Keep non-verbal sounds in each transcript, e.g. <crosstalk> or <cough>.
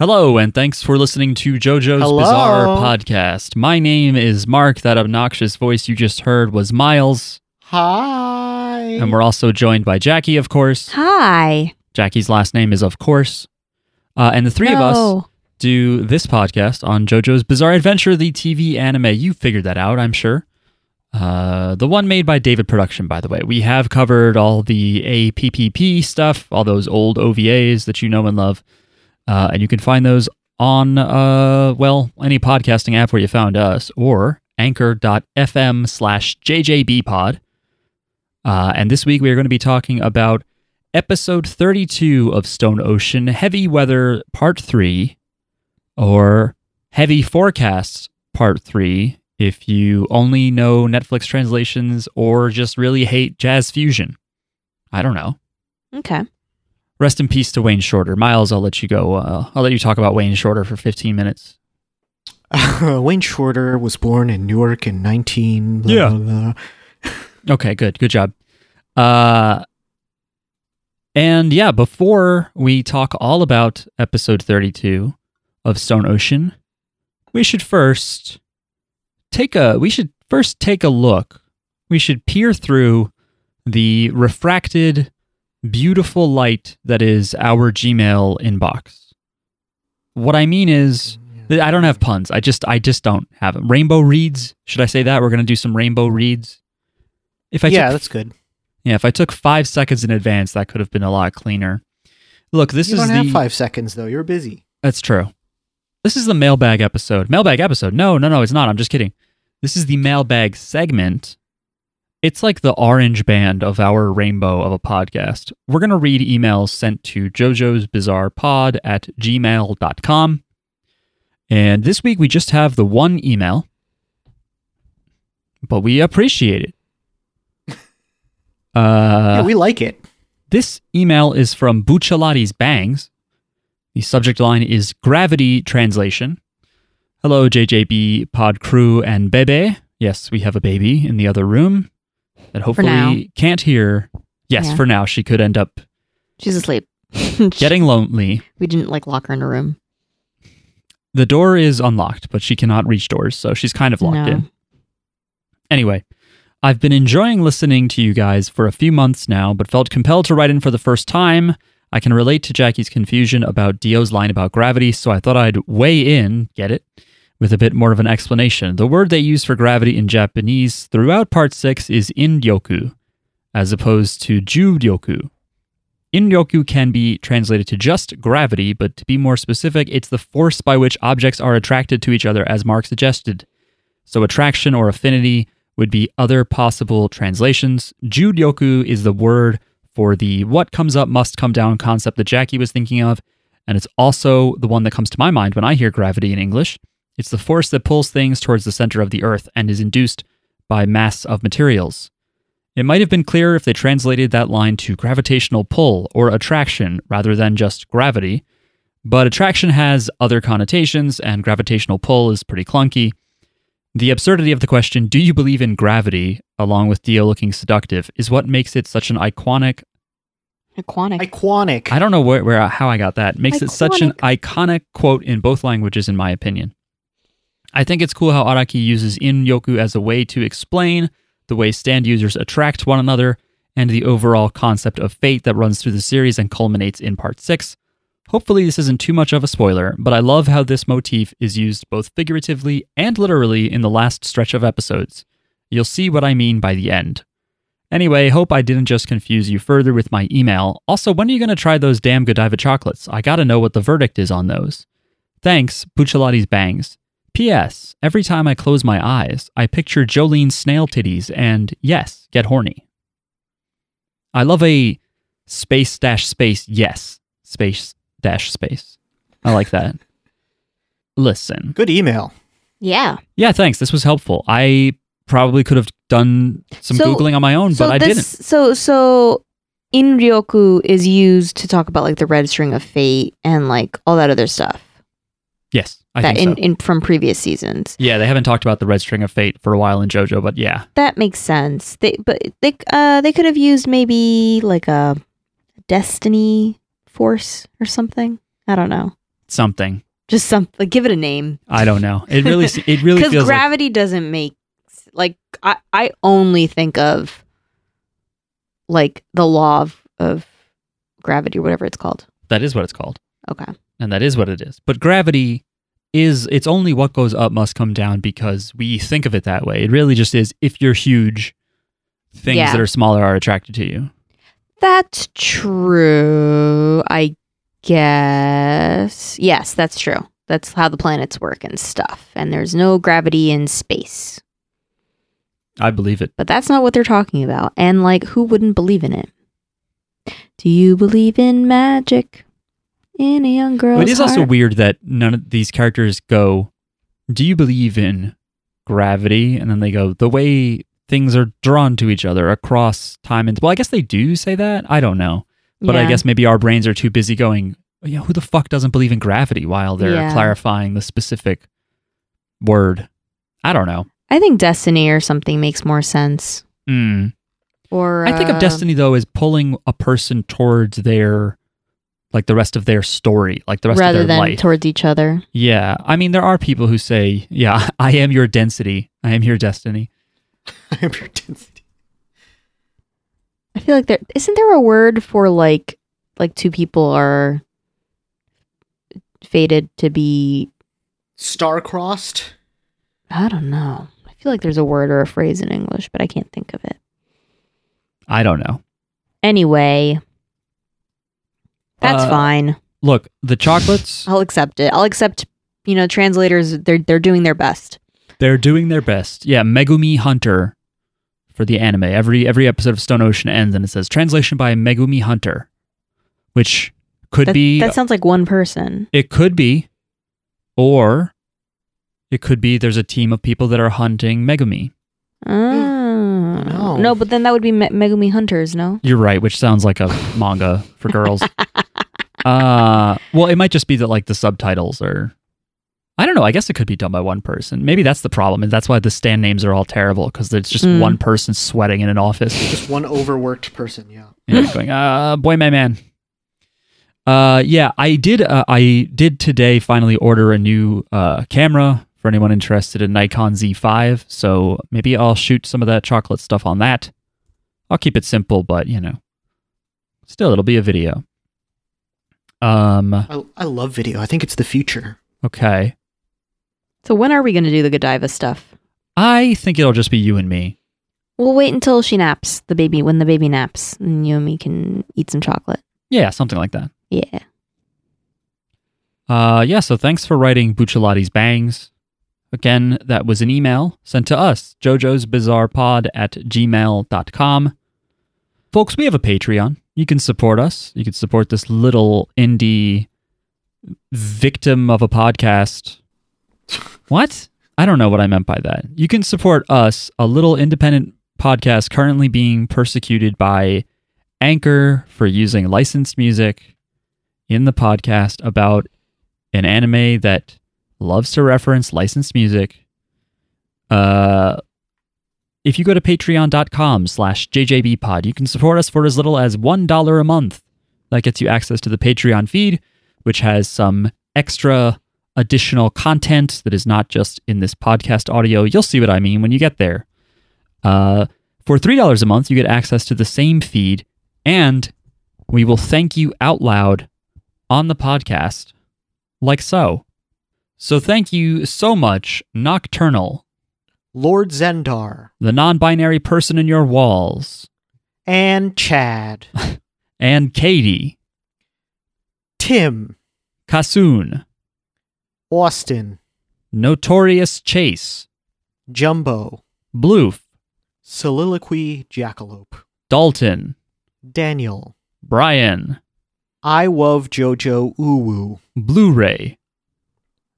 Hello, and thanks for listening to JoJo's Hello. Bizarre Podcast. My name is Mark. That obnoxious voice you just heard was Miles. Hi. And we're also joined by Jackie, of course. Hi. Jackie's last name is, of course. Uh, and the three of us do this podcast on JoJo's Bizarre Adventure, the TV anime. You figured that out, I'm sure. Uh, the one made by David Production, by the way. We have covered all the APPP stuff, all those old OVAs that you know and love. Uh, and you can find those on, uh, well, any podcasting app where you found us or anchor.fm slash jjbpod. Uh, and this week we are going to be talking about episode 32 of Stone Ocean Heavy Weather Part 3 or Heavy Forecasts Part 3 if you only know Netflix translations or just really hate jazz fusion. I don't know. Okay. Rest in peace to Wayne Shorter. Miles, I'll let you go. Uh, I'll let you talk about Wayne Shorter for 15 minutes. <laughs> Wayne Shorter was born in Newark in 19. blah, Yeah. blah, blah. <laughs> Okay, good. Good job. Uh and yeah, before we talk all about episode 32 of Stone Ocean, we should first take a we should first take a look. We should peer through the refracted beautiful light that is our Gmail inbox. What I mean is I don't have puns. I just I just don't have them. Rainbow reads. Should I say that? We're going to do some rainbow reads. If I yeah, took, that's good. yeah, if I took five seconds in advance, that could have been a lot cleaner. Look, this you is don't the. have five seconds, though. You're busy. That's true. This is the mailbag episode. Mailbag episode. No, no, no, it's not. I'm just kidding. This is the mailbag segment. It's like the orange band of our rainbow of a podcast. We're going to read emails sent to Jojo's Bizarre Pod at gmail.com. And this week we just have the one email, but we appreciate it. <laughs> Uh, yeah, we like it. this email is from Bucciarati's Bangs. The subject line is Gravity Translation. Hello, JJB pod crew and Bebe. Yes, we have a baby in the other room that hopefully can't hear. Yes, Yeah. for now, she could end up She's asleep. <laughs> <laughs> getting lonely. we didn't like lock her in a room. The door is unlocked, but she cannot reach doors, so she's kind of locked No. in. Anyway, I've been enjoying listening to you guys for a few months now, but felt compelled to write in for the first time. I can relate to Jackie's confusion about Dio's line about gravity, so I thought I'd weigh in, get it, with a bit more of an explanation. The word they use for gravity in Japanese throughout part 6 is inryoku, as opposed to juryoku. Inryoku can be translated to just gravity, but to be more specific, it's the force by which objects are attracted to each other, as Mark suggested. So, attraction or affinity would be other possible translations. Juryoku is the word for the what comes up must come down concept that Jackie was thinking of, and it's also the one that comes to my mind when I hear gravity in English. It's the force that pulls things towards the center of the earth and is induced by mass of materials. It might have been clearer if they translated that line to gravitational pull or attraction rather than just gravity, but attraction has other connotations and gravitational pull is pretty clunky. The absurdity of the question, do you believe in gravity, along with Dio looking seductive, is what makes it such an iconic. Aquanic. Iconic. I don't know where, where how I got that. Makes it such an iconic quote in both languages, in my opinion. I think it's cool how Araki uses inryoku as a way to explain the way stand users attract one another and the overall concept of fate that runs through the series and culminates in part 6. Hopefully, this isn't too much of a spoiler, but I love how this motif is used both figuratively and literally in the last stretch of episodes. You'll see what I mean by the end. Anyway, hope I didn't just confuse you further with my email. Also, when are you going to try those damn Godiva chocolates? I gotta know what the verdict is on those. Thanks, Bucciarati's Bangs. P.S. Every time I close my eyes, I picture Jolyne's snail titties and, yes, get horny. I love a space dash space, yes, space dash space. I like that. <laughs> Listen. Good email. yeah. Yeah, thanks. This was helpful. I probably could have done some So- Googling on my own, so but I didn't. So so Inryoku is used to talk about like the red string of fate and like all that other stuff Yes, I that in, so. in from previous seasons. Yeah, they haven't talked about the red string of fate for a while in JoJo, but yeah. That makes sense. They but they uh they could have used maybe like a destiny force or something. I don't know. something. Just some like give it a name. I don't know. It really it really <laughs> Because feels like gravity doesn't make like I I only think of like the law of, of gravity or whatever it's called. that is what it's called. Okay. and that is what it is. But gravity is it's only what goes up must come down because we think of it that way. It really just is if you're huge, things Yeah. that are smaller are attracted to you. That's true. I guess. Yes, that's true. That's how the planets work and stuff. And there's no gravity in space. I believe it. But that's not what they're talking about. And like who wouldn't believe in it? Do you believe in magic? In a young girl's But it is also weird that none of these characters go, "Do you believe in gravity?" And then they go, "The way things are drawn to each other across time and well, I guess they do say that. I don't know. But I guess maybe our brains are too busy going, yeah, who the fuck doesn't believe in gravity while they're Yeah. clarifying the specific word? I don't know. I think destiny or something makes more sense. Mm. Or I think of uh, destiny though as pulling a person towards their like the rest of their story, like the rest rather of their than life. towards each other. yeah. I mean there are people who say, Yeah, <laughs> I am your density. I am your destiny. <laughs> I am your density. I feel like there isn't there a word for like like two people are fated to be Star-crossed. I don't know. I feel like there's a word or a phrase in English, but I can't think of it. I don't know. Anyway, that's Uh, fine. Look, the chocolates, <sighs> I'll accept it. I'll accept, you know, translators they're they're doing their best. they're doing their best. Yeah, Megumi Hunter for the anime. Every every episode of Stone Ocean ends and it says translation by Megumi Hunter, which could That, be that sounds like one person. It could be, or it could be there's a team of people that are hunting Megumi. Oh. No. No, but then that would be Me- Megumi Hunters, no? You're right, which sounds like a manga for girls. <laughs> uh, well, it might just be that like the subtitles are. I don't know. I guess it could be done by one person. Maybe that's the problem, and that's why the stand names are all terrible because it's just Mm. one person sweating in an office, Just one overworked person, yeah. you <laughs> know, going, "Uh, boy, my man." Uh, yeah, I did. Uh, I did today finally order a new uh camera for anyone interested in Nikon Z5. So maybe I'll shoot some of that chocolate stuff on that. I'll keep it simple, but you know, still it'll be a video. Um. I, I love video. I think it's the future. Okay. So when are we going to do the Godiva stuff? I think it'll just be you and me. We'll wait until she naps, the baby, when the baby naps, and you and me can eat some chocolate. Yeah, something like that. Yeah. Uh, yeah, so thanks for writing Bucciarati's Bangs. Again, that was an email sent to us, jojo's bizarre pod at gmail.com. Folks, we have a Patreon. You can support us. You can support this little indie victim of a podcast. What? I don't know what I meant by that. You can support us, a little independent podcast currently being persecuted by Anchor for using licensed music in the podcast about an anime that loves to reference licensed music. Uh, if you go to patreon.com slash jjbpod, you can support us for as little as $1 a month. That gets you access to the Patreon feed, which has some extra additional content that is not just in this podcast audio. You'll see what I mean when you get there. Uh, for $3 a month, you get access to the same feed, and we will thank you out loud on the podcast, like so. So thank you so much, Nocturnal, Lord Zendar the non binary person in your walls, and Chad, <laughs> and Katie, Tim, Kasoon, Austin, Notorious Chase, Jumbo, Bloof, Soliloquy Jackalope, Dalton, Daniel, Brian, I love Jojo Uwu, Blu ray,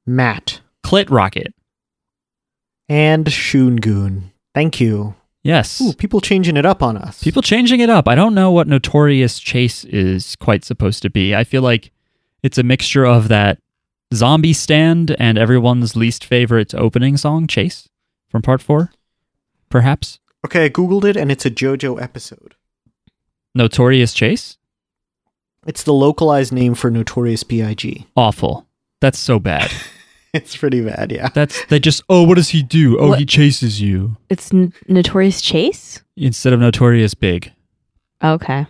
Matt, Clit Rocket. And Shoongoon. Thank you. Yes. Ooh, people changing it up on us. People changing it up. I don't know what Notorious Chase is quite supposed to be. I feel like it's a mixture of that zombie stand and everyone's least favorite opening song, Chase, from part four, perhaps. Okay, I googled it and it's a JoJo episode. Notorious Chase? It's the localized name for Notorious B.I.G. Awful. That's so bad. <laughs> <laughs> It's pretty bad, yeah. That's they just. Oh, what does he do? Oh, What- he chases you It's N- Notorious Chase. instead of Notorious Big, Okay.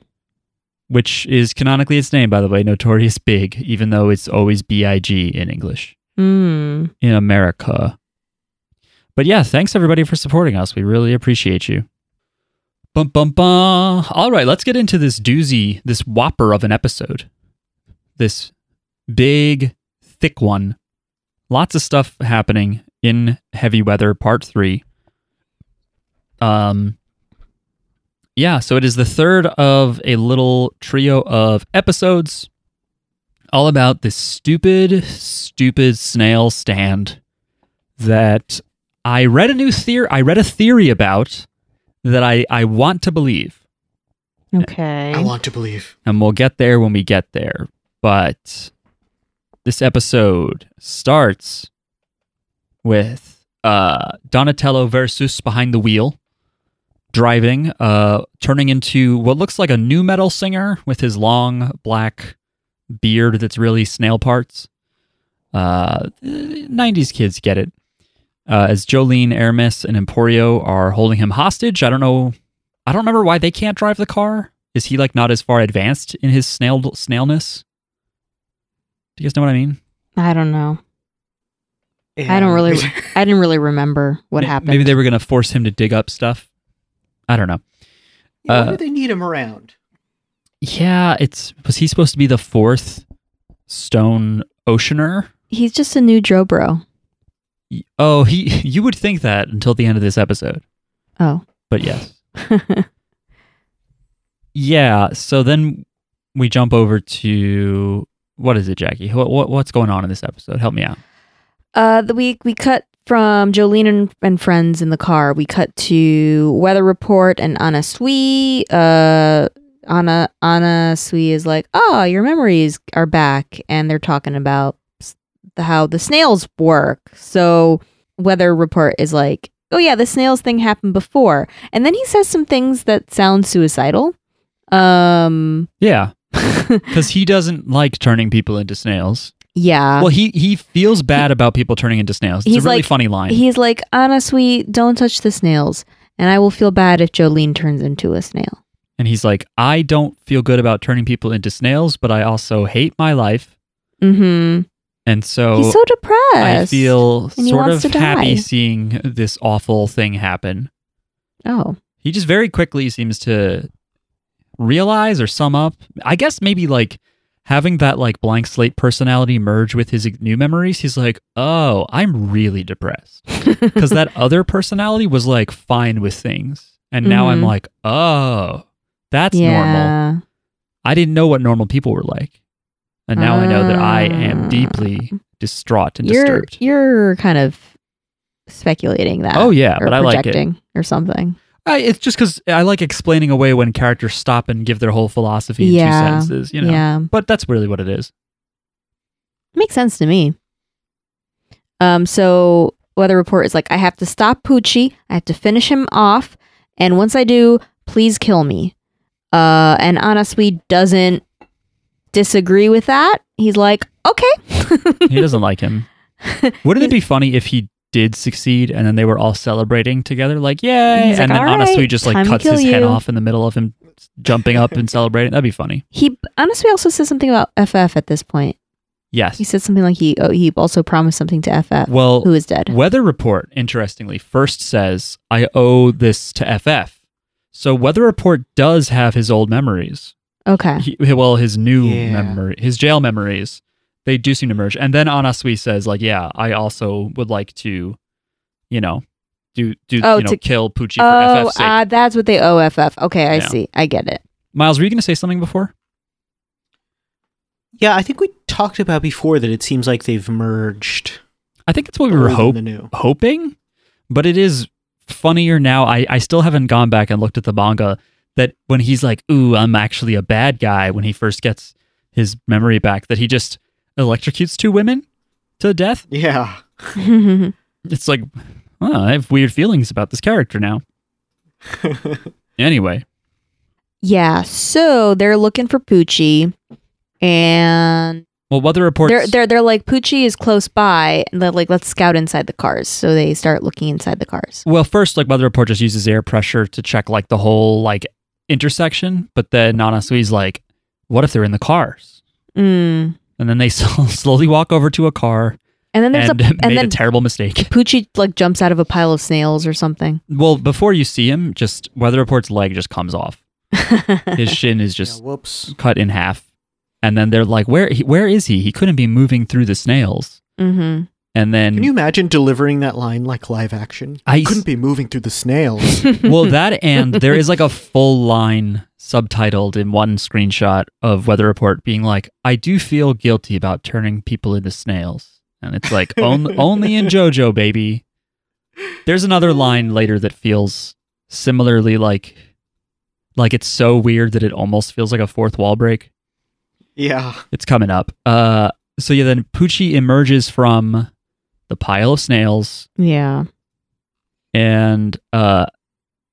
which is canonically its name, by the way, Notorious Big, even though it's always B I G in English Hmm. in America. But yeah, thanks everybody for supporting us. We really appreciate you. Bum bum bum. All right, let's get into this doozy, this whopper of an episode. This big, thick one. Lots of stuff happening in Heavy Weather Part 3. Um Yeah, so it is the third of a little trio of episodes all about this stupid, stupid snail stand that I read a new theory. I read a theory about that I, I want to believe, Okay. I want to believe. and we'll get there when we get there. But this episode starts with uh, Donatello versus behind the wheel, driving, uh, turning into what looks like a new metal singer with his long black beard that's really snail parts. Uh, 90s kids get it. Uh, as Jolyne, Hermes, and Emporio are holding him hostage. I don't know. I don't remember why they can't drive the car. Is he like not as far advanced in his snail snailness? Do you guys know what I mean? I don't know. I don't really. <laughs> I didn't really remember what May- happened. Maybe they were going to force him to dig up stuff. I don't know. Yeah, why Uh, do they need him around? Yeah, it's was he supposed to be the fourth stone oceaner? He's just a new Drobro. Y- Oh, he <laughs> you would think that until the end of this episode. Oh. But yes. <laughs> Yeah, so then we jump over to what is it, Jackie? What, what what's going on in this episode? Help me out. Uh, the week we cut from Jolyne and, and friends in the car. We cut to weather report and Anasui. Uh, Anna Anasui is like, "Oh, your memories are back," and they're talking about the, how the snails work. So weather report is like, "Oh yeah, the snails thing happened before," and then he says some things that sound suicidal. Um, Yeah, <laughs> because he doesn't like turning people into snails. yeah. well, he he feels bad about people turning into snails. It's He's a really like- funny line. He's like, Anna, sweet, don't touch the snails. And I will feel bad if Jolyne turns into a snail. and he's like, I don't feel good about turning people into snails, but I also hate my life, Mm-hmm. and so, He's so depressed. I feel sort of happy seeing this awful thing happen. Oh. He just very quickly seems to realize or sum up. I guess maybe like having that like blank slate personality merge with his new memories. He's like, oh, I'm really depressed <laughs> because that other personality was like fine with things, and now I'm Mhm. like, oh, that's normal. I didn't know what normal people were like. And now I know that I am Ah. deeply distraught and You're disturbed. you're kind of speculating that. Oh yeah, or but I like it. projecting or something. I, it's just because I like explaining away when characters stop and give their whole philosophy in Yeah. two sentences, you know. Yeah. But that's really what it is. Makes sense to me. Um, so weather report is like, I have to stop Pucci. I have to finish him off, and once I do, please kill me. Uh, and Anasui doesn't disagree with that. He's like, okay. He doesn't <laughs> like him. <laughs> Wouldn't it be funny if he did succeed and then they were all celebrating together, like yay, He's and then "All Anasui right, just like cuts kill his head off in the middle of him jumping up and <laughs> celebrating? That'd be funny. He Anasui also says something about FF at this point. Yes. He said something like he oh, he also promised something to FF, well, who is dead. Weather Report, interestingly, first says, I owe this to FF. So Weather Report does have his old memories. Okay. He, well, his new Yeah. memory, his jail memories, they do seem to merge. And then Anasui says, like, yeah, I also would like to, you know, do do Oh, you know to- kill Pucci for Oh, FF's sake. uh, that's what they owe FF. Okay, I Yeah. see. I get it. Miles, were you going to say something before? Yeah, I think we talked about before that it seems like they've merged. I think that's what we were old and hope- the new. hoping, but it is funnier now. I, I still haven't gone back and looked at the manga that when he's like, ooh, I'm actually a bad guy when he first gets his memory back, that he just electrocutes two women to death. Yeah. <laughs> It's like, oh, I have weird feelings about this character now. <laughs> Anyway, yeah, so they're looking for Pucci, and Well, weather reports. They're they're they're like Pucci is close by, and they're like let's scout inside the cars. So they start looking inside the cars. well, first, like weather report just uses air pressure to check like the whole like intersection, but then Anasui's like, what if they're in the cars? Mm. And then they <laughs> slowly walk over to a car And then there's and a <laughs> made and a then terrible mistake. <laughs> Pucci like jumps out of a pile of snails or something. Well, before you see him, just weather report's leg just comes off. His shin is Yeah, just whoops. cut in half, and then they're like, "Where? Where is he? He couldn't be moving through the snails." hmm And then, Can you imagine delivering that line like live action? I couldn't be moving through the snails. well, that and there is like a full line subtitled in one screenshot of Weather Report being like, "I do feel guilty about turning people into snails," and it's like <laughs> on, only in JoJo, baby. There's another line later that feels similarly like, like it's so weird that it almost feels like a fourth wall break. yeah. It's coming up. Uh, so yeah, then Pucci emerges from the pile of snails Yeah. and uh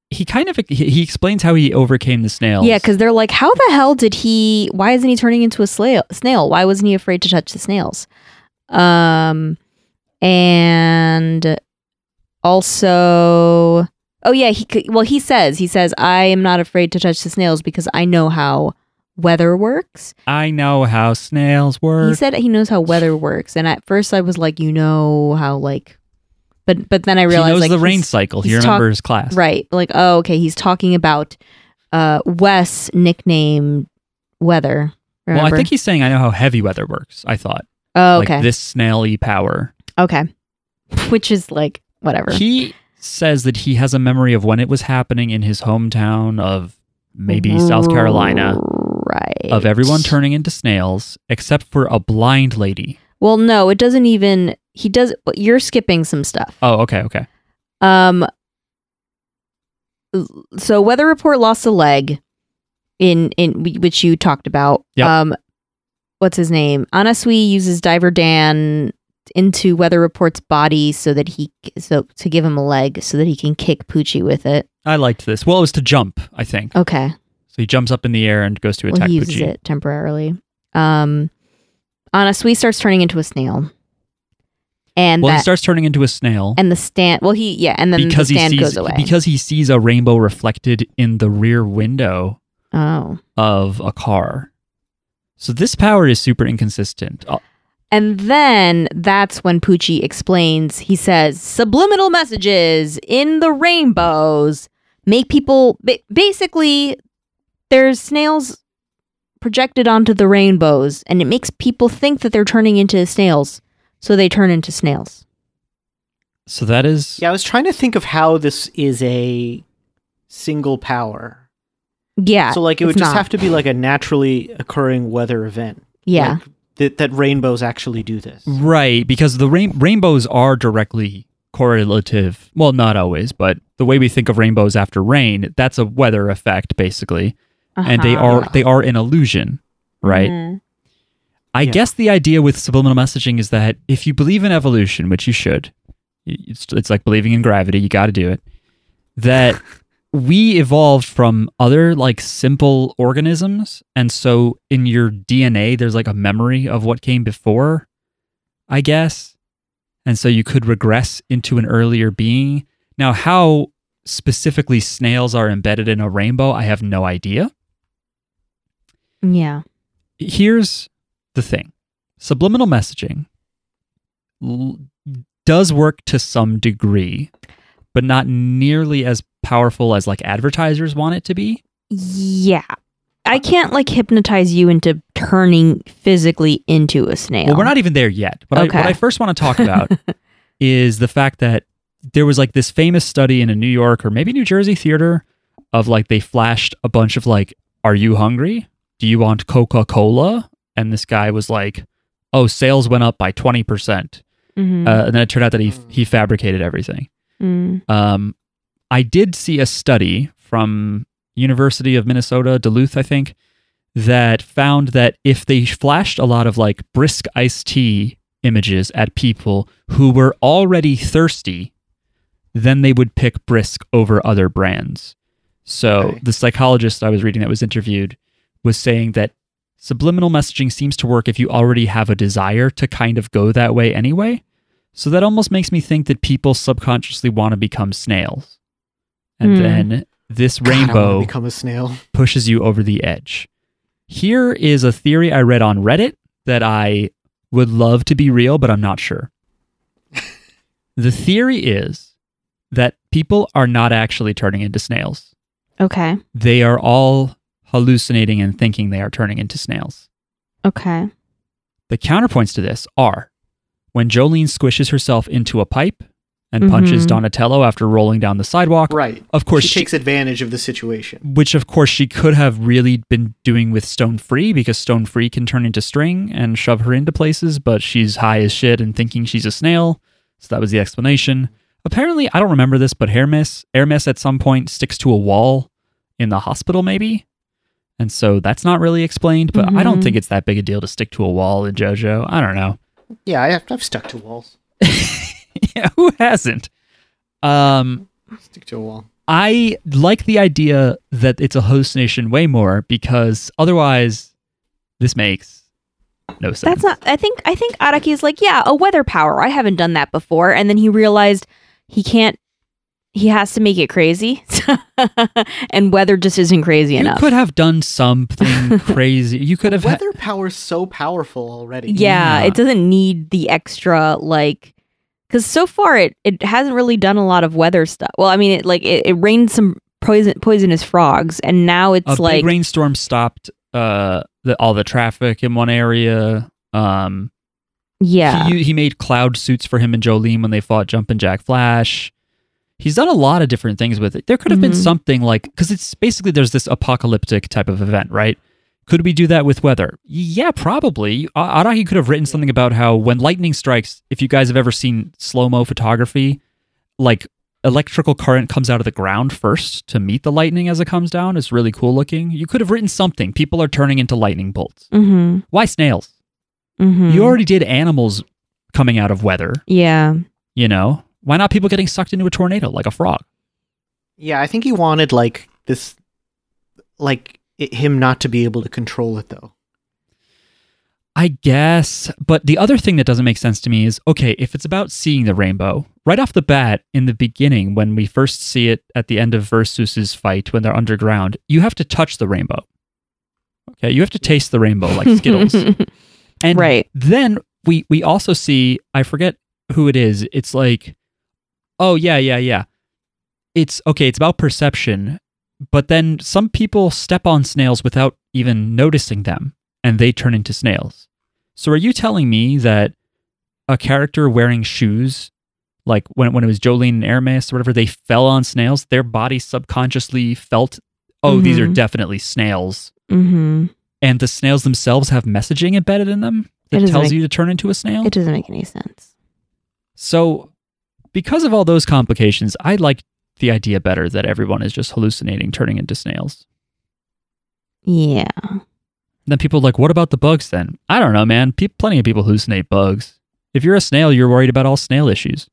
he kind of he, explains how he overcame the snails. Yeah, because they're like, how the hell did he? Why isn't he turning into a snail? Snail? Why wasn't he afraid to touch the snails? Um, and also, oh yeah, he well he says he says I am not afraid to touch the snails because I know how weather works. I know how snails work. He said he knows how weather works, and at first I was like, you know how like, but but then I realized he knows like the rain cycle. He he's talk- remembers class. Right. Like, oh, okay. He's talking about uh Wes nickname weather. Well, I think he's saying I know how heavy weather works. I thought Oh, okay. like this snaily power. okay. <laughs> Which is like whatever. He says that he has a memory of when it was happening in his hometown of maybe South Carolina Right. of everyone turning into snails except for a blind lady. Well, no, it doesn't even he does you're skipping some stuff. Oh, okay, okay. Um so weather report lost a leg in in which you talked about. Yep. Um what's his name? Anasui uses Diver Down into Weather Report's body so that he so to give him a leg so that he can kick Pucci with it. I liked this. Well, it was to jump, I think. Okay. So he jumps up in the air and goes to Well, attack he uses Pucci. it temporarily. Um Anasui starts turning into a snail. And Well, he starts turning into a snail. and the stand well he yeah, and then because the he sees goes away. because he sees a rainbow reflected in the rear window oh. of a car. So this power is super inconsistent. Uh, And then that's when Pucci explains, he says, subliminal messages in the rainbows make people ba- basically there's snails projected onto the rainbows and it makes people think that they're turning into snails. So they turn into snails. So that is Yeah, I was trying to think of how this is a single power. Yeah. so like it would just not. have to be like a naturally occurring weather event. Yeah. Like, that that rainbows actually do this. right because the rain- rainbows are directly correlative. Well, not always, but the way we think of rainbows after rain, that's a weather effect basically, and they Uh-huh. are they are an illusion, right? Mhm. I Yeah. guess the idea with subliminal messaging is that if you believe in evolution, which you should, it's, it's like believing in gravity, you got to do it, that <laughs> we evolved from other like simple organisms. And so in your DNA, there's like a memory of what came before, I guess. And so you could regress into an earlier being. Now, how specifically snails are embedded in a rainbow, I have no idea Yeah. here's the thing. Subliminal messaging l- does work to some degree but not nearly as powerful as like advertisers want it to be. Yeah. I can't like hypnotize you into turning physically into a snail. well we're not even there yet. But I, what i first want to talk about <laughs> is the fact that there was like this famous study in a new york or maybe new jersey theater of like they flashed a bunch of like are you hungry? Do you want coca-cola and this guy was like oh sales went up by 20% Mhm. uh, and then it turned out that he Mm. he fabricated everything. Mm. Um, I did see a study from University of Minnesota Duluth, I think, that found that if they flashed a lot of like brisk iced tea images at people who were already thirsty, then they would pick brisk over other brands. So Okay. the psychologist I was reading that was interviewed was saying that subliminal messaging seems to work if you already have a desire to kind of go that way anyway. So that almost makes me think that people subconsciously want to become snails. And Hmm. then this God, rainbow become a snail. pushes you over the edge. Here is a theory I read on Reddit that I would love to be real, but I'm not sure. <laughs> the theory is that people are not actually turning into snails. Okay. They are all hallucinating and thinking they are turning into snails. Okay. The counterpoints to this are when Jolyne squishes herself into a pipe and punches Mhm. Donatello after rolling down the sidewalk. Right. Of course, she, she- takes advantage of the situation. which of course she could have really been doing with Stone Free because Stone Free can turn into string and shove her into places, but she's high as shit and thinking she's a snail. So that was the explanation. Apparently, I don't remember this, but Hermes, Hermes at some point sticks to a wall in the hospital, maybe. And so that's not really explained, but I don't Mhm. think it's that big a deal to stick to a wall in JoJo. I don't know. Yeah, I have, I've stuck to walls. <laughs> yeah, who hasn't? Um, Stick to a wall. I like the idea that it's a hallucination way more because otherwise, this makes no sense. That's not. I think. I think Araki is like, yeah, a weather power. I haven't done that before, and then he realized he can't. He has to make it crazy, <laughs> and weather just isn't crazy You enough. You could have done something <laughs> crazy. You could have. ha- Weather power's so powerful already. yeah, Yeah. it doesn't need the extra like. Because so far it it hasn't really done a lot of weather stuff. Well, I mean, it like it, it rained some poison poisonous frogs, and now it's a like big rainstorm stopped uh, the, all the traffic in one area. Um, yeah, he, he made cloud suits for him and Jolyne when they fought Jumpin' Jack Flash. He's done a lot of different things with it. There could have been Mhm. something like because it's basically there's this apocalyptic type of event, right? Could we do that with weather? Yeah, probably. Araki could have written something about how when lightning strikes, if you guys have ever seen slow mo photography, like electrical current comes out of the ground first to meet the lightning as it comes down. It's really cool looking. You could have written something. People are turning into lightning bolts. mm-hmm, Why snails? mm-hmm. You already did animals coming out of weather. yeah. You know, why not people getting sucked into a tornado like a frog? Yeah, I think he wanted like this, like it, him not to be able to control it though. I guess. But the other thing that doesn't make sense to me is okay, if it's about seeing the rainbow, right off the bat, in the beginning, when we first see it at the end of Versus's fight, when they're underground, you have to touch the rainbow. Okay, you have to taste the rainbow like Skittles. <laughs> And Right. then we we also see I forget who it is. It's like, oh yeah, yeah, yeah. It's okay. It's about perception, but then some people step on snails without even noticing them, and they turn into snails. So are you telling me that a character wearing shoes, like when when it was Jolyne and Hermes or whatever, they fell on snails, their body subconsciously felt, oh, these are Mhm. definitely snails mm-hmm. and the snails themselves have messaging embedded in them that tells make- you to turn into a snail. It doesn't make any sense. so, because of all those complications, I like the idea better that everyone is just hallucinating, turning into snails. Yeah. Then people are like, what about the bugs then? I don't know, man. Pe- plenty of people hallucinate bugs. If you're a snail, you're worried about all snail issues.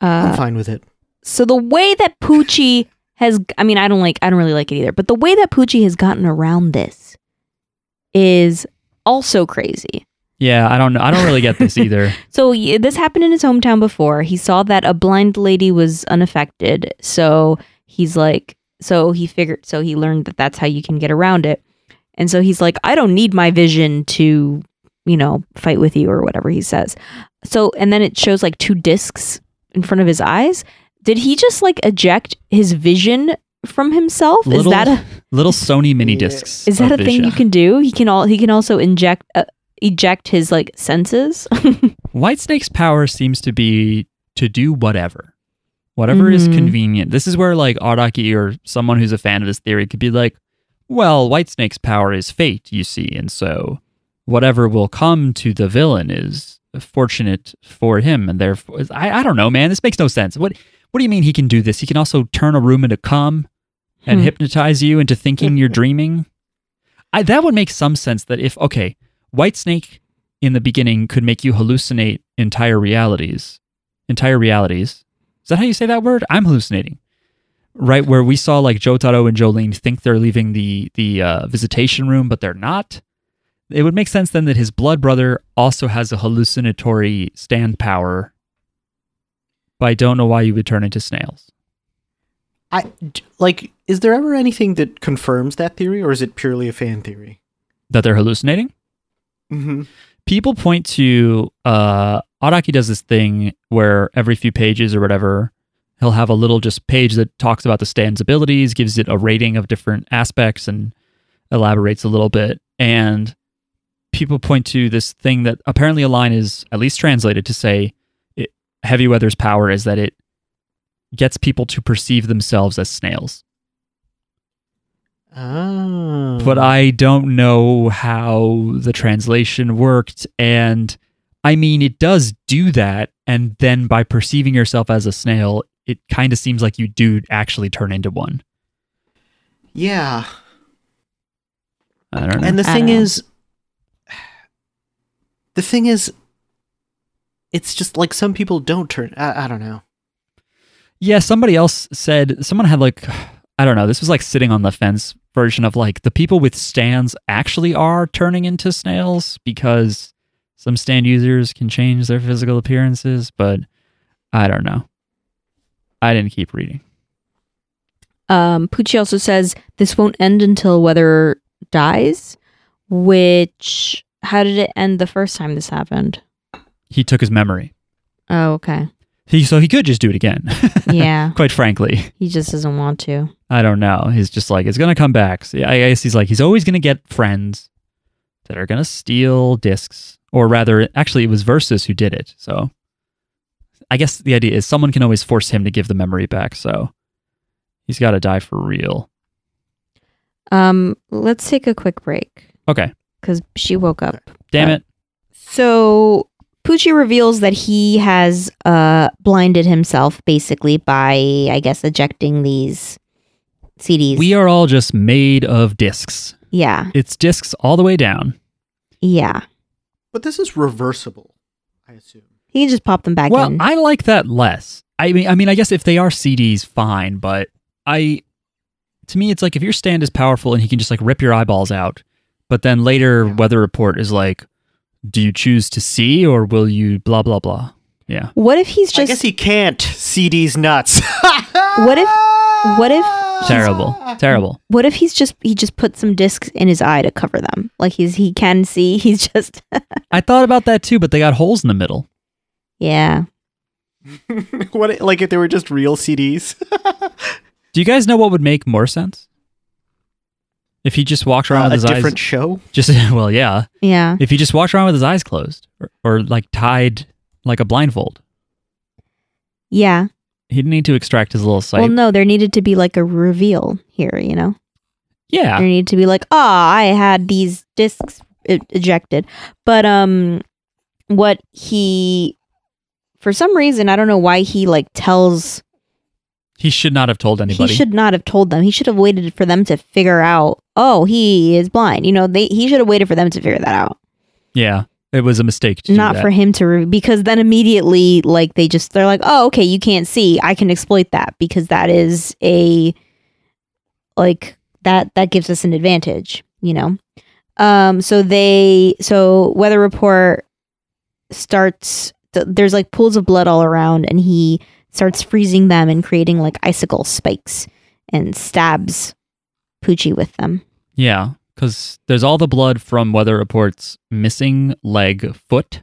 I'm Uh, fine with it. so the way that Pucci has, I mean, I don't like, I don't really like it either, but the way that Pucci has gotten around this is also crazy. Yeah, I don't know. I don't really get this either. <laughs> So this happened in his hometown before. He saw that a blind lady was unaffected. So he's like, so he figured, so he learned that that's how you can get around it. And so he's like, I don't need my vision to, you know, fight with you or whatever he says. So, and then it shows like two discs in front of his eyes. Did he just like eject his vision from himself? Little- is that a, <laughs> Little Sony mini discs. is that of a thing you can do? He can all, he can also inject, uh, eject his like senses. <laughs> Whitesnake's power seems to be to do whatever. Whatever is Mhm. convenient. This is where like Araki or someone who's a fan of this theory could be like, well, Whitesnake's power is fate, you see, and so whatever will come to the villain is fortunate for him, and therefore I, I don't know, man. This makes no sense. What what do you mean he can do this? He can also turn a room into cum and Hmm. hypnotize you into thinking you're <laughs> dreaming. I, that would make some sense that if okay, Whitesnake in the beginning could make you hallucinate entire realities. Entire realities. Is that how you say that word? I'm hallucinating. Right where we saw like Jotaro and Jolyne think they're leaving the the uh, visitation room, but they're not. it would make sense then that his blood brother also has a hallucinatory stand power. But I don't know why you would turn into snails. I like. Is there ever anything that confirms that theory, or is it purely a fan theory? That they're hallucinating? Mm-hmm. people point to uh Araki does this thing where every few pages or whatever he'll have a little just page that talks about the stand's abilities gives it a rating of different aspects and elaborates a little bit and people point to this thing that apparently a line is at least translated to say it, heavy weather's power is that it gets people to perceive themselves as snails Oh. but I don't know how the translation worked. And I mean, it does do that. And then by perceiving yourself as a snail, it kind of seems like you do actually turn into one. yeah. I don't know. And the thing is, <sighs> the thing is, it's just like some people don't turn. I, I don't know. yeah, somebody else said, someone had like, I don't know, this was like sitting on the fence version of like the people with stands actually are turning into snails because some stand users can change their physical appearances, but I don't know. I didn't keep reading. Um, Pucci also says this won't end until Weather dies, which how did it end the first time this happened? He took his memory. Oh, okay. He so he could just do it again. <laughs> Yeah, Quite frankly, he just doesn't want to. I don't know. He's just like it's gonna come back. So I guess he's like he's always gonna get friends that are gonna steal discs, or rather, actually, it was Versus who did it. So I guess the idea is someone can always force him to give the memory back. So he's got to die for real. Um, let's take a quick break Okay, because she woke up. damn Uh, it. So Pucci reveals that he has uh blinded himself basically by I guess ejecting these CDs. We are all just made of discs. yeah, It's discs all the way down. yeah. But this is reversible, I assume. He can just pop them back well, in. I like that less. I mean, I mean, I guess if they are CDs, fine. But I, to me, it's like if your stand is powerful and he can just like rip your eyeballs out, but then later Yeah. weather report is like, do you choose to see or will you blah blah blah? Yeah, what if he's just I guess he can't see these nuts. <laughs> What if- what if- terrible, terrible. what if he's just he just put some discs in his eye to cover them? Like he's he can see. <laughs> He's just I thought about that too, but they got holes in the middle. yeah. <laughs> what? Like if they were just real CDs? Do you guys know what would make more sense? If he just walked around Uh, a with his different eyes, show. just <laughs> well, yeah. Yeah. If he just walked around with his eyes closed or, or like tied like a blindfold, Yeah. he didn't need to extract his little sight. Well, no, there needed to be like a reveal here, you know? yeah, There needed to be like, ah, I had these discs ejected. But um what he for some reason, I don't know why he like tells he should not have told anybody. he should not have told them. He should have waited for them to figure out, oh, he is blind. You know, they he should have waited for them to figure that out. Yeah, it was a mistake to do not for him to re- because then immediately like they just they're like oh okay you can't see i can exploit that because that is a like that that gives us an advantage you know um so they so weather report starts th- there's like pools of blood all around and he starts freezing them and creating like icicle spikes and stabs Pucci with them Yeah, because there's all the blood from Weather Report's missing leg foot,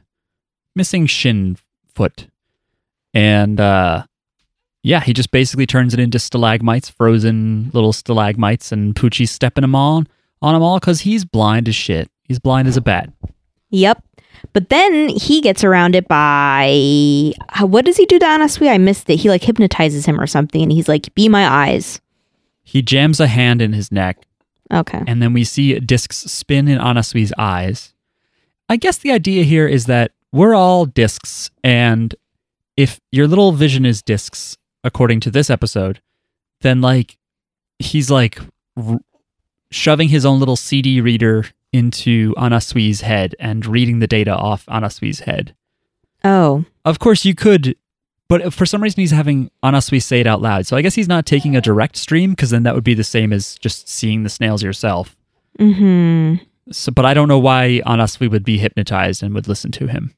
missing shin foot. And uh, yeah, he just basically turns it into stalagmites, frozen little stalagmites, and Pucci's stepping them on, on them all because he's blind as shit. He's blind as a bat. Yep. But then he gets around it by what does he do to Anasui? I missed it. He like hypnotizes him or something, and he's like, "Be my eyes." He jams a hand in his neck, Okay. and then we see discs spin in Anasui's eyes. I guess the idea here is that we're all discs, and if your little vision is discs, according to this episode, then like he's like r- shoving his own little CD reader into Anasui's head and reading the data off Anasui's head. Oh, Of course, you could, but for some reason, he's having Anasui say it out loud. So I guess he's not taking a direct stream because then that would be the same as just seeing the snails yourself. hmm. So, but I don't know why Anasui would be hypnotized and would listen to him.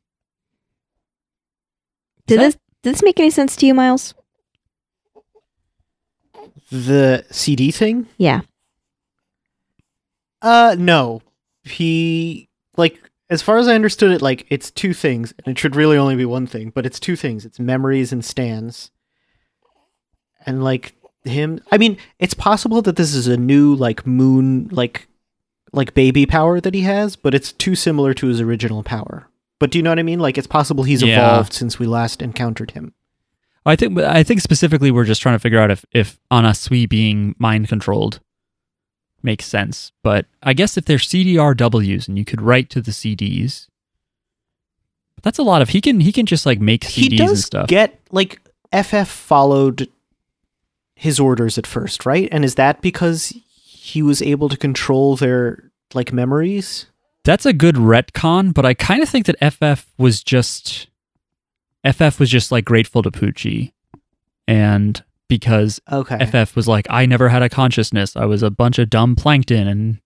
Did that- this did this make any sense to you, Miles? The CD thing? Yeah. Uh, no. He like as far as I understood it, like it's two things, and it should really only be one thing, but it's two things. It's memories and stands. And like him, I mean, it's possible that this is a new like moon like like baby power that he has, but it's too similar to his original power. But do you know what I mean? Like it's possible he's Yeah. evolved since we last encountered him. I think I think specifically we're just trying to figure out if if Anasui being mind controlled makes sense. But I guess if they're CDRWs and you could write to the CDs, that's a lot of he can he can just like make CDs he and does stuff. get like FF followed his orders at first, right? And is that because he was able to control their like memories? That's a good retcon, but I kind of think that FF was just FF was just like grateful to Pucci, and because Okay. FF was like, I never had a consciousness. I was a bunch of dumb plankton, and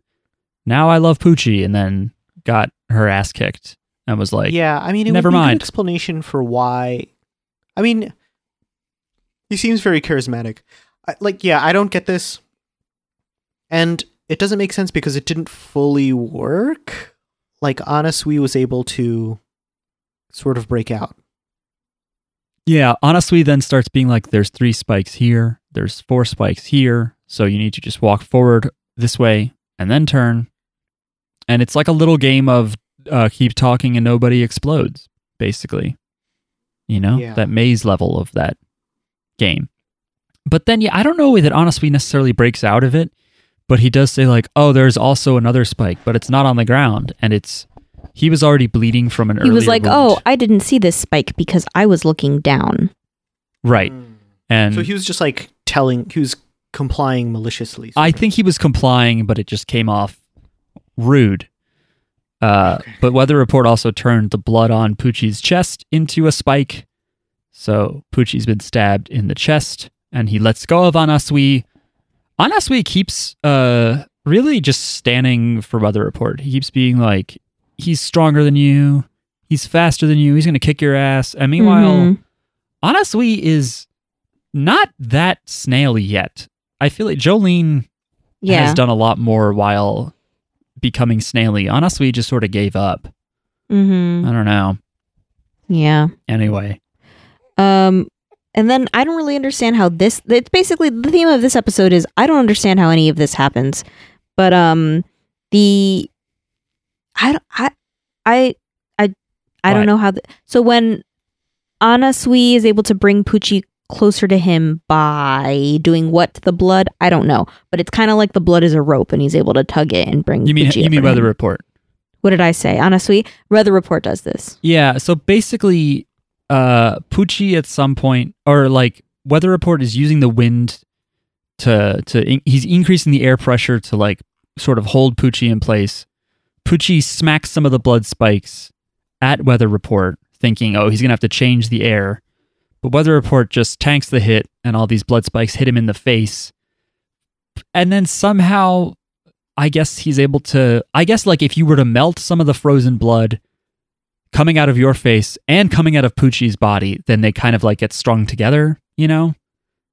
now I love Pucci. And then got her ass kicked and was like, yeah, I mean, it never would be mind. explanation for why. I mean, he seems very charismatic. I, like, yeah, I don't get this, and it doesn't make sense because it didn't fully work. Like, Anasui was able to sort of break out. Yeah, honestly, then starts being like, there's three spikes here, there's four spikes here, so you need to just walk forward this way and then turn. And it's like a little game of uh, keep talking and nobody explodes, basically. You know, Yeah. that maze level of that game. But then, yeah, I don't know that honestly necessarily breaks out of it, but he does say, like, oh, there's also another spike, but it's not on the ground. And it's, he was already bleeding from an early He was like, wound. "Oh, I didn't see this spike because I was looking down." right. And So he was just like telling, he was complying maliciously. I think he was complying, but it just came off rude. Uh, Okay. But Weather Report also turned the blood on Pucci's chest into a spike. So Pucci's been stabbed in the chest, and he lets go of Anasui. Anasui keeps uh, really just standing for Weather Report. He keeps being like, he's stronger than you, he's faster than you, he's going to kick your ass. And meanwhile, Mhm. Anasui is not that snaily yet. I feel like Jolyne yeah, has done a lot more while becoming snaily. Anasui just sort of gave up. hmm I don't know. yeah. Anyway, Um, and then I don't really understand how this. It's basically the theme of this episode is I don't understand how any of this happens, but um, the I don't I I I I don't know how. The, so when Anasui is able to bring Pucci closer to him by doing what to the blood, I don't know, but it's kind of like the blood is a rope, and he's able to tug it and bring. you mean Pucci you mean Weather. Report? What did I say? Anasui, Weather Report does this. Yeah. So basically, uh, Pucci at some point, or like Weather Report is using the wind to to in- he's increasing the air pressure to like sort of hold Pucci in place. Pucci smacks some of the blood spikes at Weather Report, thinking, "Oh, he's gonna have to change the air." But Weather Report just tanks the hit, and all these blood spikes hit him in the face. And then somehow, I guess he's able to. I guess like if you were to melt some of the frozen blood coming out of your face and coming out of Pucci's body, then they kind of like get strung together, you know?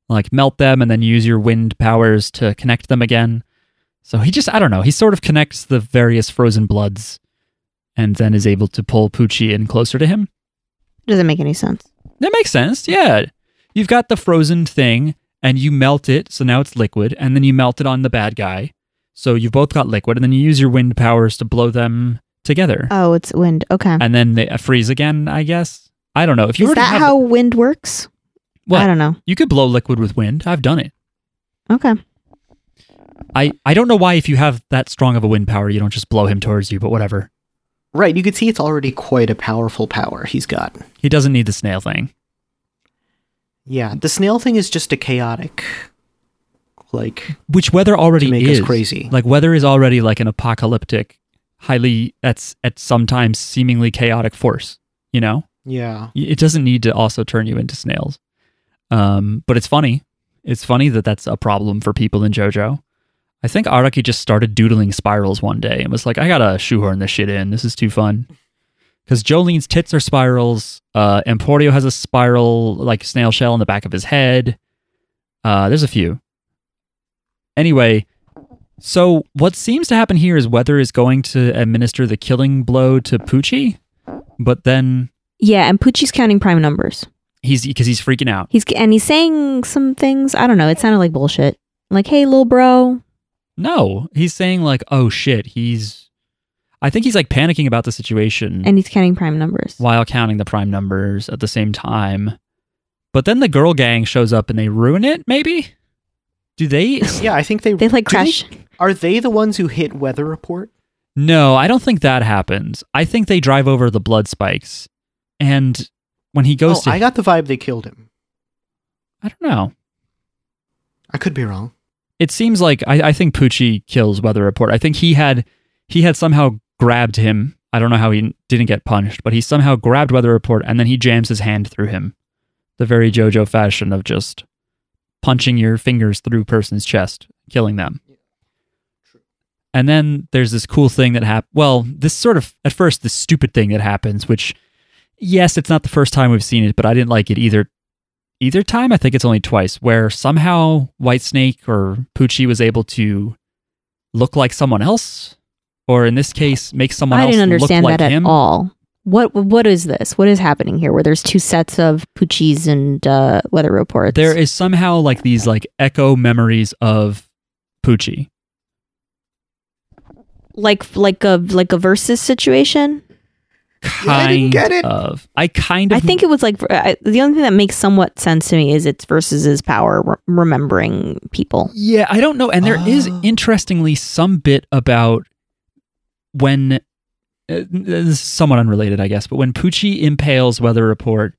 Like melt them and then use your wind powers to connect them again. So he just, I don't know, he sort of connects the various frozen bloods and then is able to pull Pucci in closer to him. Doesn't make any sense. That makes sense. Yeah. You've got the frozen thing and you melt it, so now it's liquid, and then you melt it on the bad guy. So you've both got liquid, and then you use your wind powers to blow them together. Oh, it's wind. Okay. and then they uh, freeze again, I guess. I don't know. If you Is that how wind works? What? I don't know. you could blow liquid with wind. I've done it. Okay. I, I don't know why if you have that strong of a wind power, you don't just blow him towards you, but whatever. right. You can see it's already quite a powerful power he's got. He doesn't need the snail thing. Yeah, the snail thing is just a chaotic, like Which weather already make is us crazy. Like weather is already like an apocalyptic, highly that's at sometimes seemingly chaotic force. You know, yeah, it doesn't need to also turn you into snails. Um, but it's funny. It's funny that that's a problem for people in JoJo. I think Araki just started doodling spirals one day and was like, I gotta shoehorn this shit in. This is too fun. Because Jolyne's tits are spirals. Uh, Emporio has a spiral, like snail shell in the back of his head. Uh, there's a few. Anyway, so what seems to happen here is Weather is going to administer the killing blow to Pucci, but then Yeah, and Pucci's counting prime numbers. he's because he's freaking out. He's and he's saying some things. I don't know. It sounded like bullshit. Like, hey, little bro. No, he's saying like, "Oh shit," he's. I think he's like panicking about the situation And he's counting prime numbers. while counting the prime numbers at the same time. But then the girl gang shows up and they ruin it. Maybe. Do they? <laughs> Yeah, I think they. They like do they- crash. are they the ones who hit weather report? no, I don't think that happens. I think they drive over the blood spikes, and when he goes oh, to, I got the vibe they killed him. I don't know. I could be wrong. It seems like I, I think Pucci kills Weather Report. I think he had he had somehow grabbed him. I don't know how he didn't get punched, but he somehow grabbed Weather Report and then he jams his hand through him. The very JoJo fashion of just punching your fingers through a person's chest, killing them. And then there's this cool thing that happened. Well, this sort of at first this stupid thing that happens, which yes, it's not the first time we've seen it, but I didn't like it either either time. I think it's only twice where somehow White Snake or Pucci was able to look like someone else, or in this case, make someone I else didn't understand look like that him. at all. What what is this? What is happening here? Where there's two sets of Puccis and uh, weather reports. There is somehow like these like echo memories of Pucci. like like a like a versus situation. Kind I didn't get it. of. I kind of. I think it was like I, the only thing that makes somewhat sense to me is it's versus his power re- remembering people. Yeah, I don't know. And there is Oh. interestingly some bit about when uh, this is somewhat unrelated, I guess, but when Pucci impales Weather Report,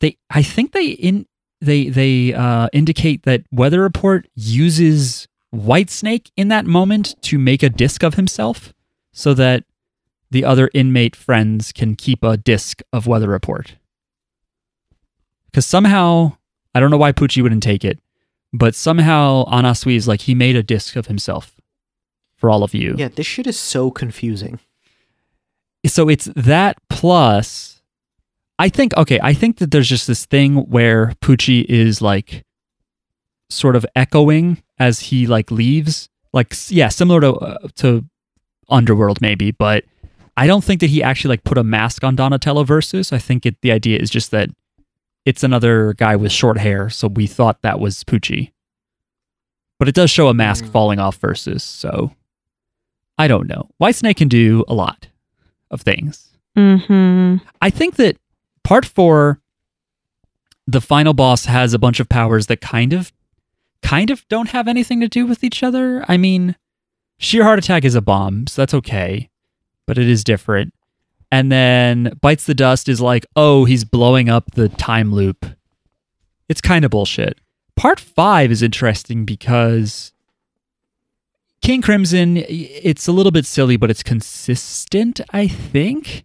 they I think they in they they uh, indicate that Weather Report uses White Snake in that moment to make a disc of himself, so that the other inmate friends can keep a disc of Weather Report. Because somehow I don't know why Pucci wouldn't take it, but somehow Anasui is like he made a disc of himself for all of you. Yeah, this shit is so confusing. So it's that plus I think okay, I think that there's just this thing where Pucci is like sort of echoing as he like leaves. Like yeah, similar to uh, to Underworld maybe, but I don't think that he actually like put a mask on Donatello versus. I think it the idea is just that it's another guy with short hair, so we thought that was Pucci. But it does show a mask Mm. falling off versus, so I don't know. White Snake can do a lot of things. Mm-hmm. I think that part four, the final boss has a bunch of powers that kind of, kind of don't have anything to do with each other. I mean, sheer heart attack is a bomb, so that's okay, but it is different. And then bites the dust is like, oh, he's blowing up the time loop. It's kind of bullshit. Part five is interesting because King Crimson, it's a little bit silly, but it's consistent, I think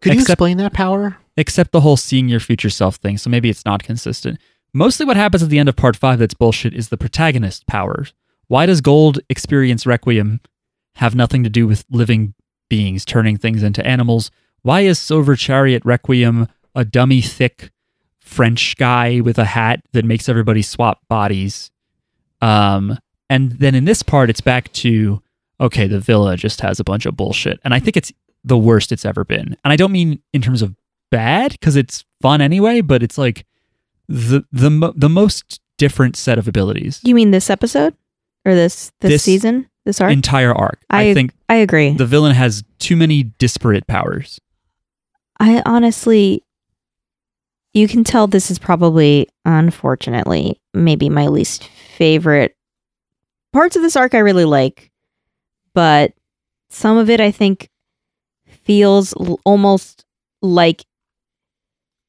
Could you explain that power? except the whole seeing your future self thing. So maybe it's not consistent. Mostly what happens at the end of part five that's bullshit is the protagonist powers. Why does Gold experience Requiem have nothing to do with living beings turning things into animals? Why is Silver Chariot Requiem a dummy, thick French guy with a hat that makes everybody swap bodies? Um, and then in this part, it's back to okay, the villa just has a bunch of bullshit. And I think it's the worst it's ever been. And I don't mean in terms of bad because it's fun anyway, but it's like the the the most different set of abilities. You mean this episode or this this, This season? This arc? Entire arc. I, I- think I agree. the villain has too many disparate powers. I honestly, you can tell this is probably, unfortunately, maybe my least favorite parts of this arc. I really like, but some of it I think feels l- almost like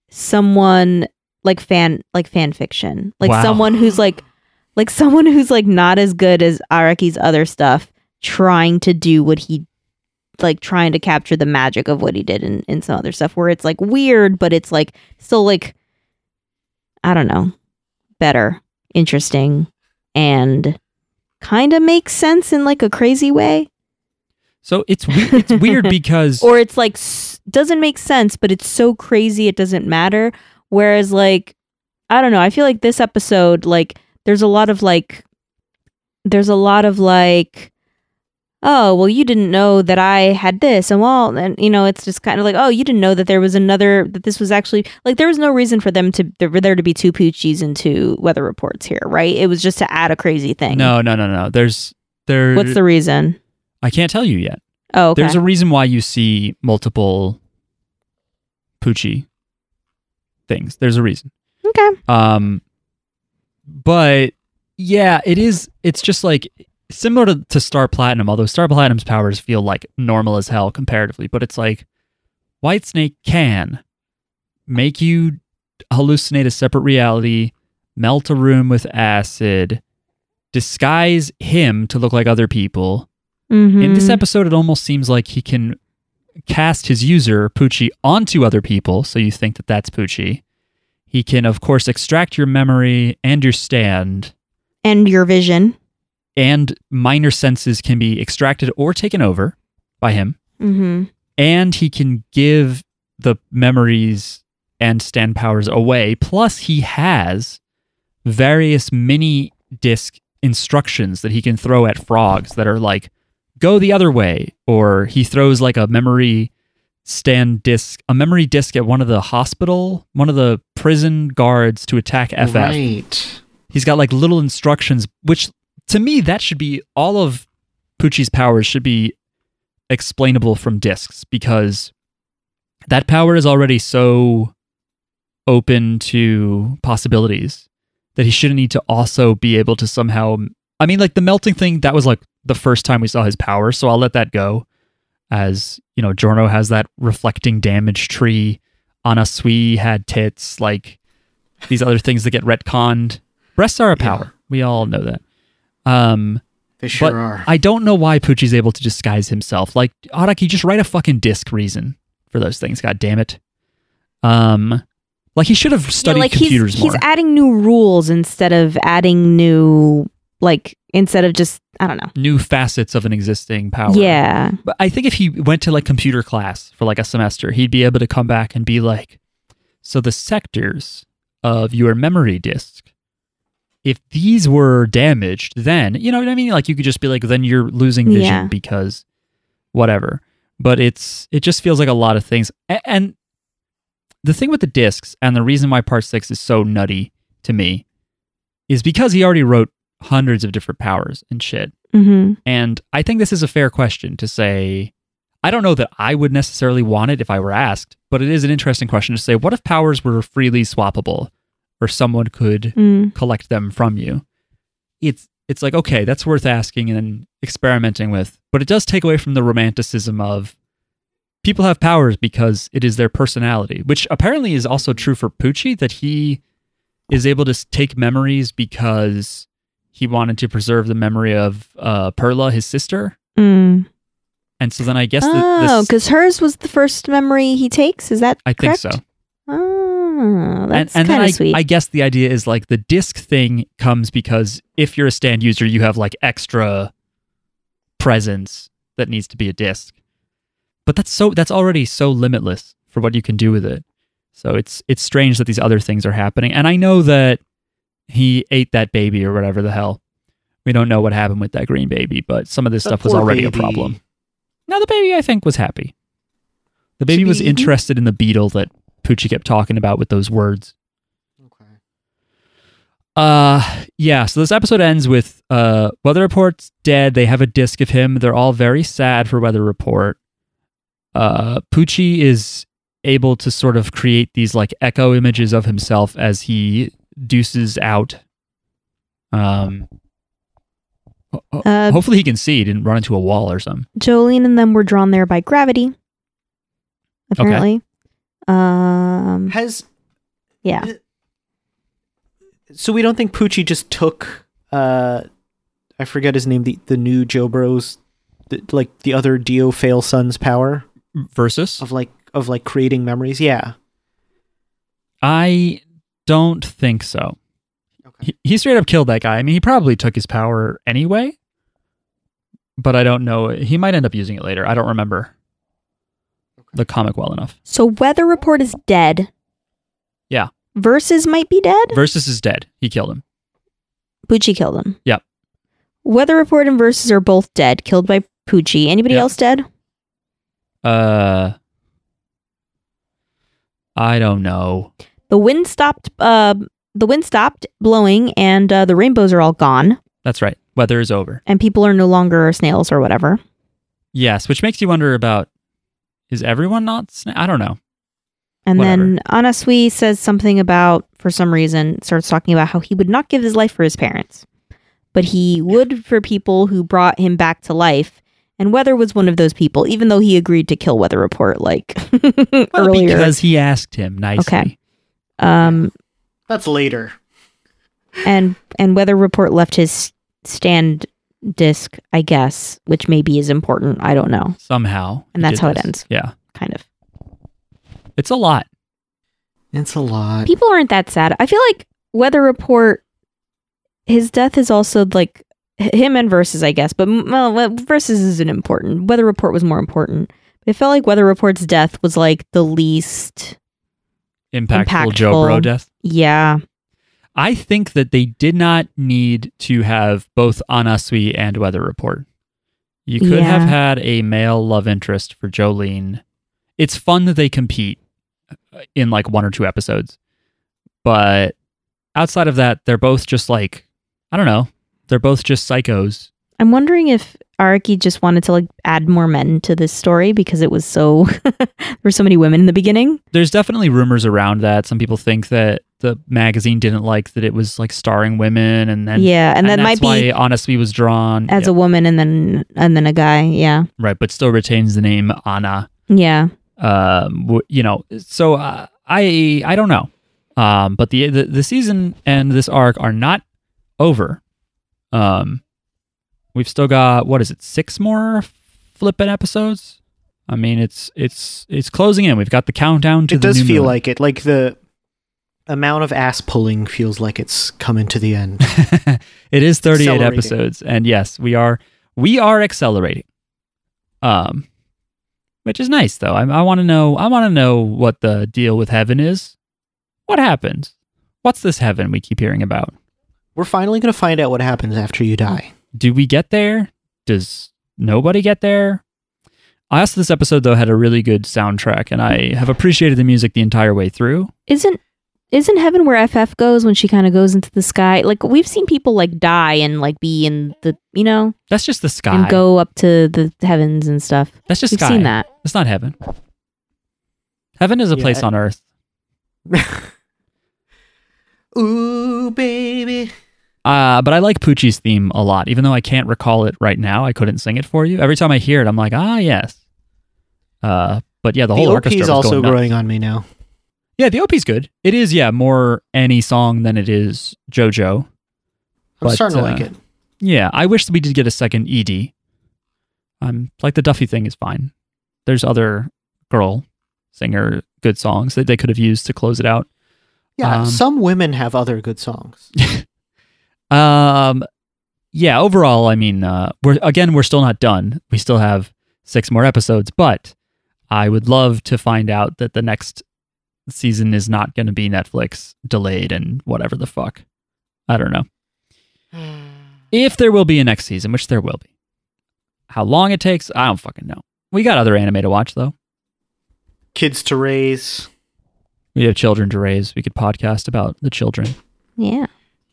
someone like fan like fan fiction, like Wow. someone who's like like someone who's like not as good as Araki's other stuff, trying to do what he like trying to capture the magic of what he did in, in some other stuff where it's like weird, but it's like still like I don't know, better, interesting, and kind of makes sense in like a crazy way, So it's we- it's weird <laughs> because or it's like s- doesn't make sense, but it's so crazy it doesn't matter. Whereas like I don't know, I feel like this episode like there's a lot of like there's a lot of like oh well you didn't know that i had this and well and you know it's just kind of like oh you didn't know that there was another that this was actually like there was no reason for them to there, for there to be two Puccis and two weather reports here right it was just to add a crazy thing no, no, no, no. There's there. what's the reason I can't tell you yet. oh okay There's a reason why you see multiple Pucci things. There's a reason. okay Um, but yeah, it is. It's just like similar to, to Star Platinum, although Star Platinum's powers feel like normal as hell comparatively. But it's like Whitesnake can make you hallucinate a separate reality, melt a room with acid, disguise him to look like other people. In this Mhm. episode, it almost seems like he can cast his user, Pucci, onto other people, so you think that that's Pucci. He can, of course, extract your memory and your stand, and your vision and minor senses can be extracted or taken over by him. mm-hmm. And he can give the memories and stand powers away. Plus, he has various mini disc instructions that he can throw at frogs that are like, go the other way. Or he throws like a memory stand disc, a memory disc at one of the hospital, one of the prison guards to attack FF. Right. He's got like little instructions, which to me, that should be all of Pucci's powers should be explainable from discs because that power is already so open to possibilities that he shouldn't need to also be able to somehow. I mean, like the melting thing, that was like the first time we saw his power, so I'll let that go. As you know, Giorno has that reflecting damage tree. Anasui had tits, like these other things that get retconned. Breasts are a Yeah. power. We all know that. Um, They sure but are. I don't know why Pucci's able to disguise himself. Like Araki, just write a fucking disc reason for those things. God damn it. Um, like he should have studied yeah, like computers he's, more. he's adding new rules instead of adding new like instead of just i don't know New facets of an existing power. yeah But I think if he went to like computer class for like a semester, he'd be able to come back and be like, so the sectors of your memory disk, if these were damaged, then, you know what I mean? Like you could just be like, then you're losing vision Yeah. because whatever. But it's, it just feels like a lot of things. A- And the thing with the discs and the reason why part six is so nutty to me is because he already wrote hundreds of different powers and shit. mm-hmm. And I think this is a fair question to say. I don't know that I would necessarily want it if I were asked, but it is an interesting question to say what if powers were freely swappable or someone could mm. collect them from you? It's it's like okay, that's worth asking and experimenting with, but it does take away from the romanticism of people have powers because it is their personality, which apparently is also true for Poochie that he is able to take memories because he wanted to preserve the memory of uh, Perla, his sister. Mm. And so then I guess oh because hers was the first memory he takes is that I think so. oh that's and and kind of sweet I guess the idea is like the disc thing comes because if you're a stand user, you have like extra presence that needs to be a disc. But that's so that's already so limitless for what you can do with it. So it's it's strange that these other things are happening. And I know that he ate that baby or whatever the hell. We don't know what happened with that green baby, but some of this The stuff was already a problem. Now the baby I think was happy. The baby was interested in the beetle that Pucci kept talking about with those words. Okay. Uh yeah, so this episode ends with uh Weather Report's dead. They have a disc of him. They're all very sad for Weather Report. Uh Pucci is able to sort of create these like echo images of himself as he deuces out. Um ho- ho- Uh, hopefully he can see he didn't run into a wall or something. Jolyne and them were drawn there by gravity apparently um Has yeah so we don't think Pucci just took uh I forget his name, the the new Joe Bros the, like the other Dio fail son's power Versus of like of like creating memories. Yeah. I don't think so. he, he straight up killed that guy. I mean, he probably took his power anyway, but I don't know. He might end up using it later. I don't remember the comic well enough. So Weather Report is dead. Yeah. Versus might be dead. Versus is dead. He killed him. Pucci killed him. Yep. Weather Report and Versus are both dead, killed by Pucci. Anybody Yep. else dead? Uh, I don't know. The wind stopped. Uh, the wind stopped blowing, and uh, the rainbows are all gone, That's right. Weather is over. and people are no longer snails or whatever. Yes, which makes you wonder about is everyone not? Sna- I don't know. And then Anasui says something about, for some reason, starts talking about how he would not give his life for his parents, but he would for people who brought him back to life. And Weather was one of those people, even though he agreed to kill Weather Report like <laughs> Well, earlier. because he asked him nicely. Okay. Um, That's later. and and Weather Report left his stand disc, I guess, which maybe is important. I don't know. Somehow, And that's did how it ends. Yeah, Kind of. it's a lot. It's a lot. People aren't that sad. I feel like Weather Report, his death is also like him and Versus, I guess, but well, well, Versus isn't important. Weather Report was more important. It felt like Weather Report's death was like the least. Impactful, Joe Bro death. Yeah, I think that they did not need to have both Anasui and Weather Report. You could have had a male love interest for Jolyne. It's fun that they compete uh, in like one or two episodes. But outside of that, they're both just like, I don't know, they're both just psychos. I'm wondering if Araki just wanted to like add more men to this story because it was so <laughs> there were so many women in the beginning. There's definitely rumors around that. Some people think that the magazine didn't like that it was like starring women and then yeah, and, that that's might be Anasui was drawn as Yeah, a woman and then and then a guy. Yeah, right, but still retains the name Anna. yeah. um w- you know so uh, i i don't know um but the, the the season and this arc are not over um we've still got what is it six more flipping episodes i mean it's it's it's closing in we've got the countdown to it does feel moon. like it. Like the amount of ass pulling feels like it's coming to the end. <laughs> it is 38 episodes and yes we are we are accelerating um which is nice though i, I want to know i want to know what the deal with heaven is what happens what's this heaven we keep hearing about We're finally going to find out what happens after you die. Do we get there does nobody get there i also this episode though had a really good soundtrack and i have appreciated the music the entire way through Isn't isn't heaven where FF goes when she kind of goes into the sky? Like we've seen people like die and like be in the you know that's just the sky and go up to the heavens and stuff. that's just We've sky seen that. it's not heaven heaven is a Yeah, place I- on earth <laughs> Ooh, baby. Uh, but I like Pucci's theme a lot, even though I can't recall it right now. I couldn't sing it for you. Every time I hear it, I'm like, ah, yes. Uh, but yeah, the The, whole OP orchestra is also nuts. growing on me now. Yeah, the OP's good. It is, yeah, more any song than it is JoJo. I'm But, starting to uh, like it. Yeah, I wish that we did get a second ED. Um, like the Duffy thing is fine. There's other girl singer good songs that they could have used to close it out. Yeah, um, some women have other good songs. <laughs> Um, yeah. Overall, I mean, uh, we're again, we're still not done. We still have six more episodes, but I would love to find out that the next season is not going to be Netflix delayed and whatever the fuck. I don't know <sighs> if there will be a next season, which there will be. How long it takes, I don't fucking know. We got other anime to watch though. Kids to raise. We have children to raise. We could podcast about the children. Yeah.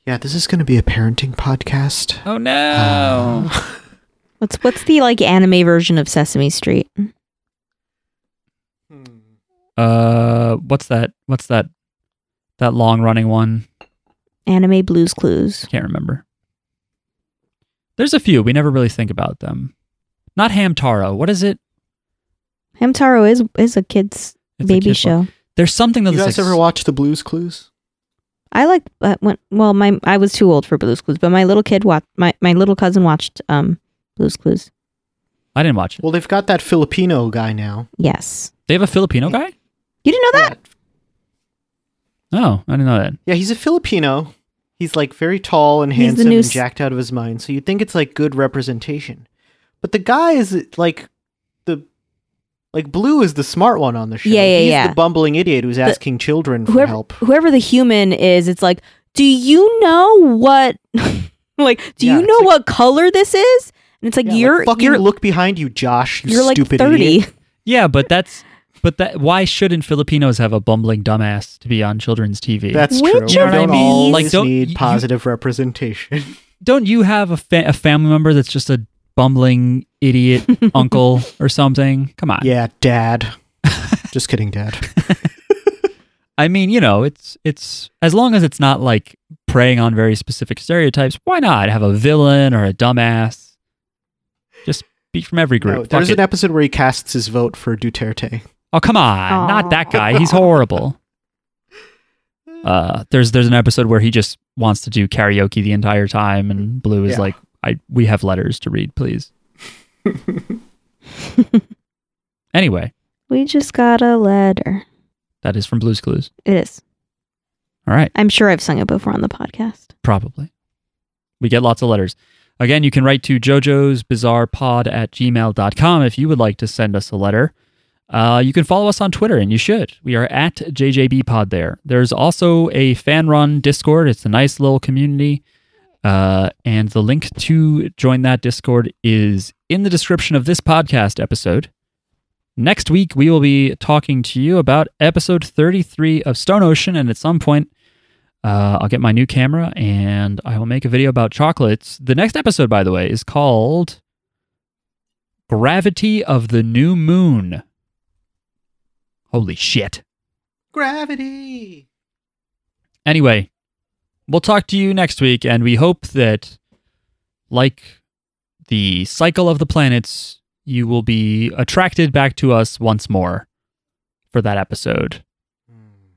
Yeah, this is going to be a parenting podcast. Oh no! Uh, <laughs> What's what's the like anime version of Sesame Street? Uh, what's that? What's that? That long running one. Anime Blues Clues. Can't remember. There's a few. We never really think about them. Not Hamtaro. What is it? Hamtaro is is a kids It's a baby kid's one. show. There's something that you that's guys like ever watch the Blues Clues? I like uh, when well my I was too old for Blues Clues, but my little kid watched my my little cousin watched um Blues Clues. I didn't watch it. Well, they've got that Filipino guy now. Yes. They have a Filipino guy? You didn't know that? Yeah, Oh, I didn't know that. yeah he's a Filipino. he's like very tall and He's handsome and jacked out of his mind. So you'd think it's like good representation. But the guy is like the like Blue is the smart one on the show. Yeah, yeah, he's yeah. the bumbling idiot who's asking children for whoever help. whoever the human is, it's like, do you know what? <laughs> like, do Yeah, you it's know like- what color this is? And it's like Yeah, you're fucking you're look behind you, Josh. You you're like stupid thirty. idiot. <laughs> Yeah, but that's but that why shouldn't Filipinos have a bumbling dumbass to be on children's TV? That's Which true. of We don't these- always Like, don't- need you- positive representation. Don't you have a fa- a family member that's just a bumbling idiot <laughs> uncle or something? Come on. yeah, Dad. <laughs> Just kidding, Dad. <laughs> I mean, you know, it's it's as long as it's not like preying on very specific stereotypes. Why not have a villain or a dumbass? Just be from every group. No, Fuck there's it. an episode where he casts his vote for Duterte. oh come on, not that guy. He's horrible. Uh, there's there's an episode where he just wants to do karaoke the entire time, and Blue is Yeah. like, "I we have letters to read, please." <laughs> anyway, We just got a letter. that is from Blue's Clues. It is. All right. I'm sure I've sung it before on the podcast. Probably. We get lots of letters. Again, you can write to jojo's bizarre pod at gmail.com if you would like to send us a letter. Uh, you can follow us on Twitter, and you should. We are at JJBpod there. There's also a fan run Discord. It's a nice little community. Uh, and the link to join that Discord is in the description of this podcast episode. Next week, we will be talking to you about episode 33 of Stone Ocean, and at some point, uh, I'll get my new camera and I will make a video about chocolates. The next episode, by the way, is called Gravity of the New Moon. Holy shit. Gravity. Anyway, we'll talk to you next week, and we hope that, like the cycle of the planets, you will be attracted back to us once more for that episode.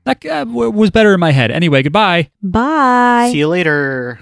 That uh, was better in my head. Anyway, goodbye. Bye. See you later.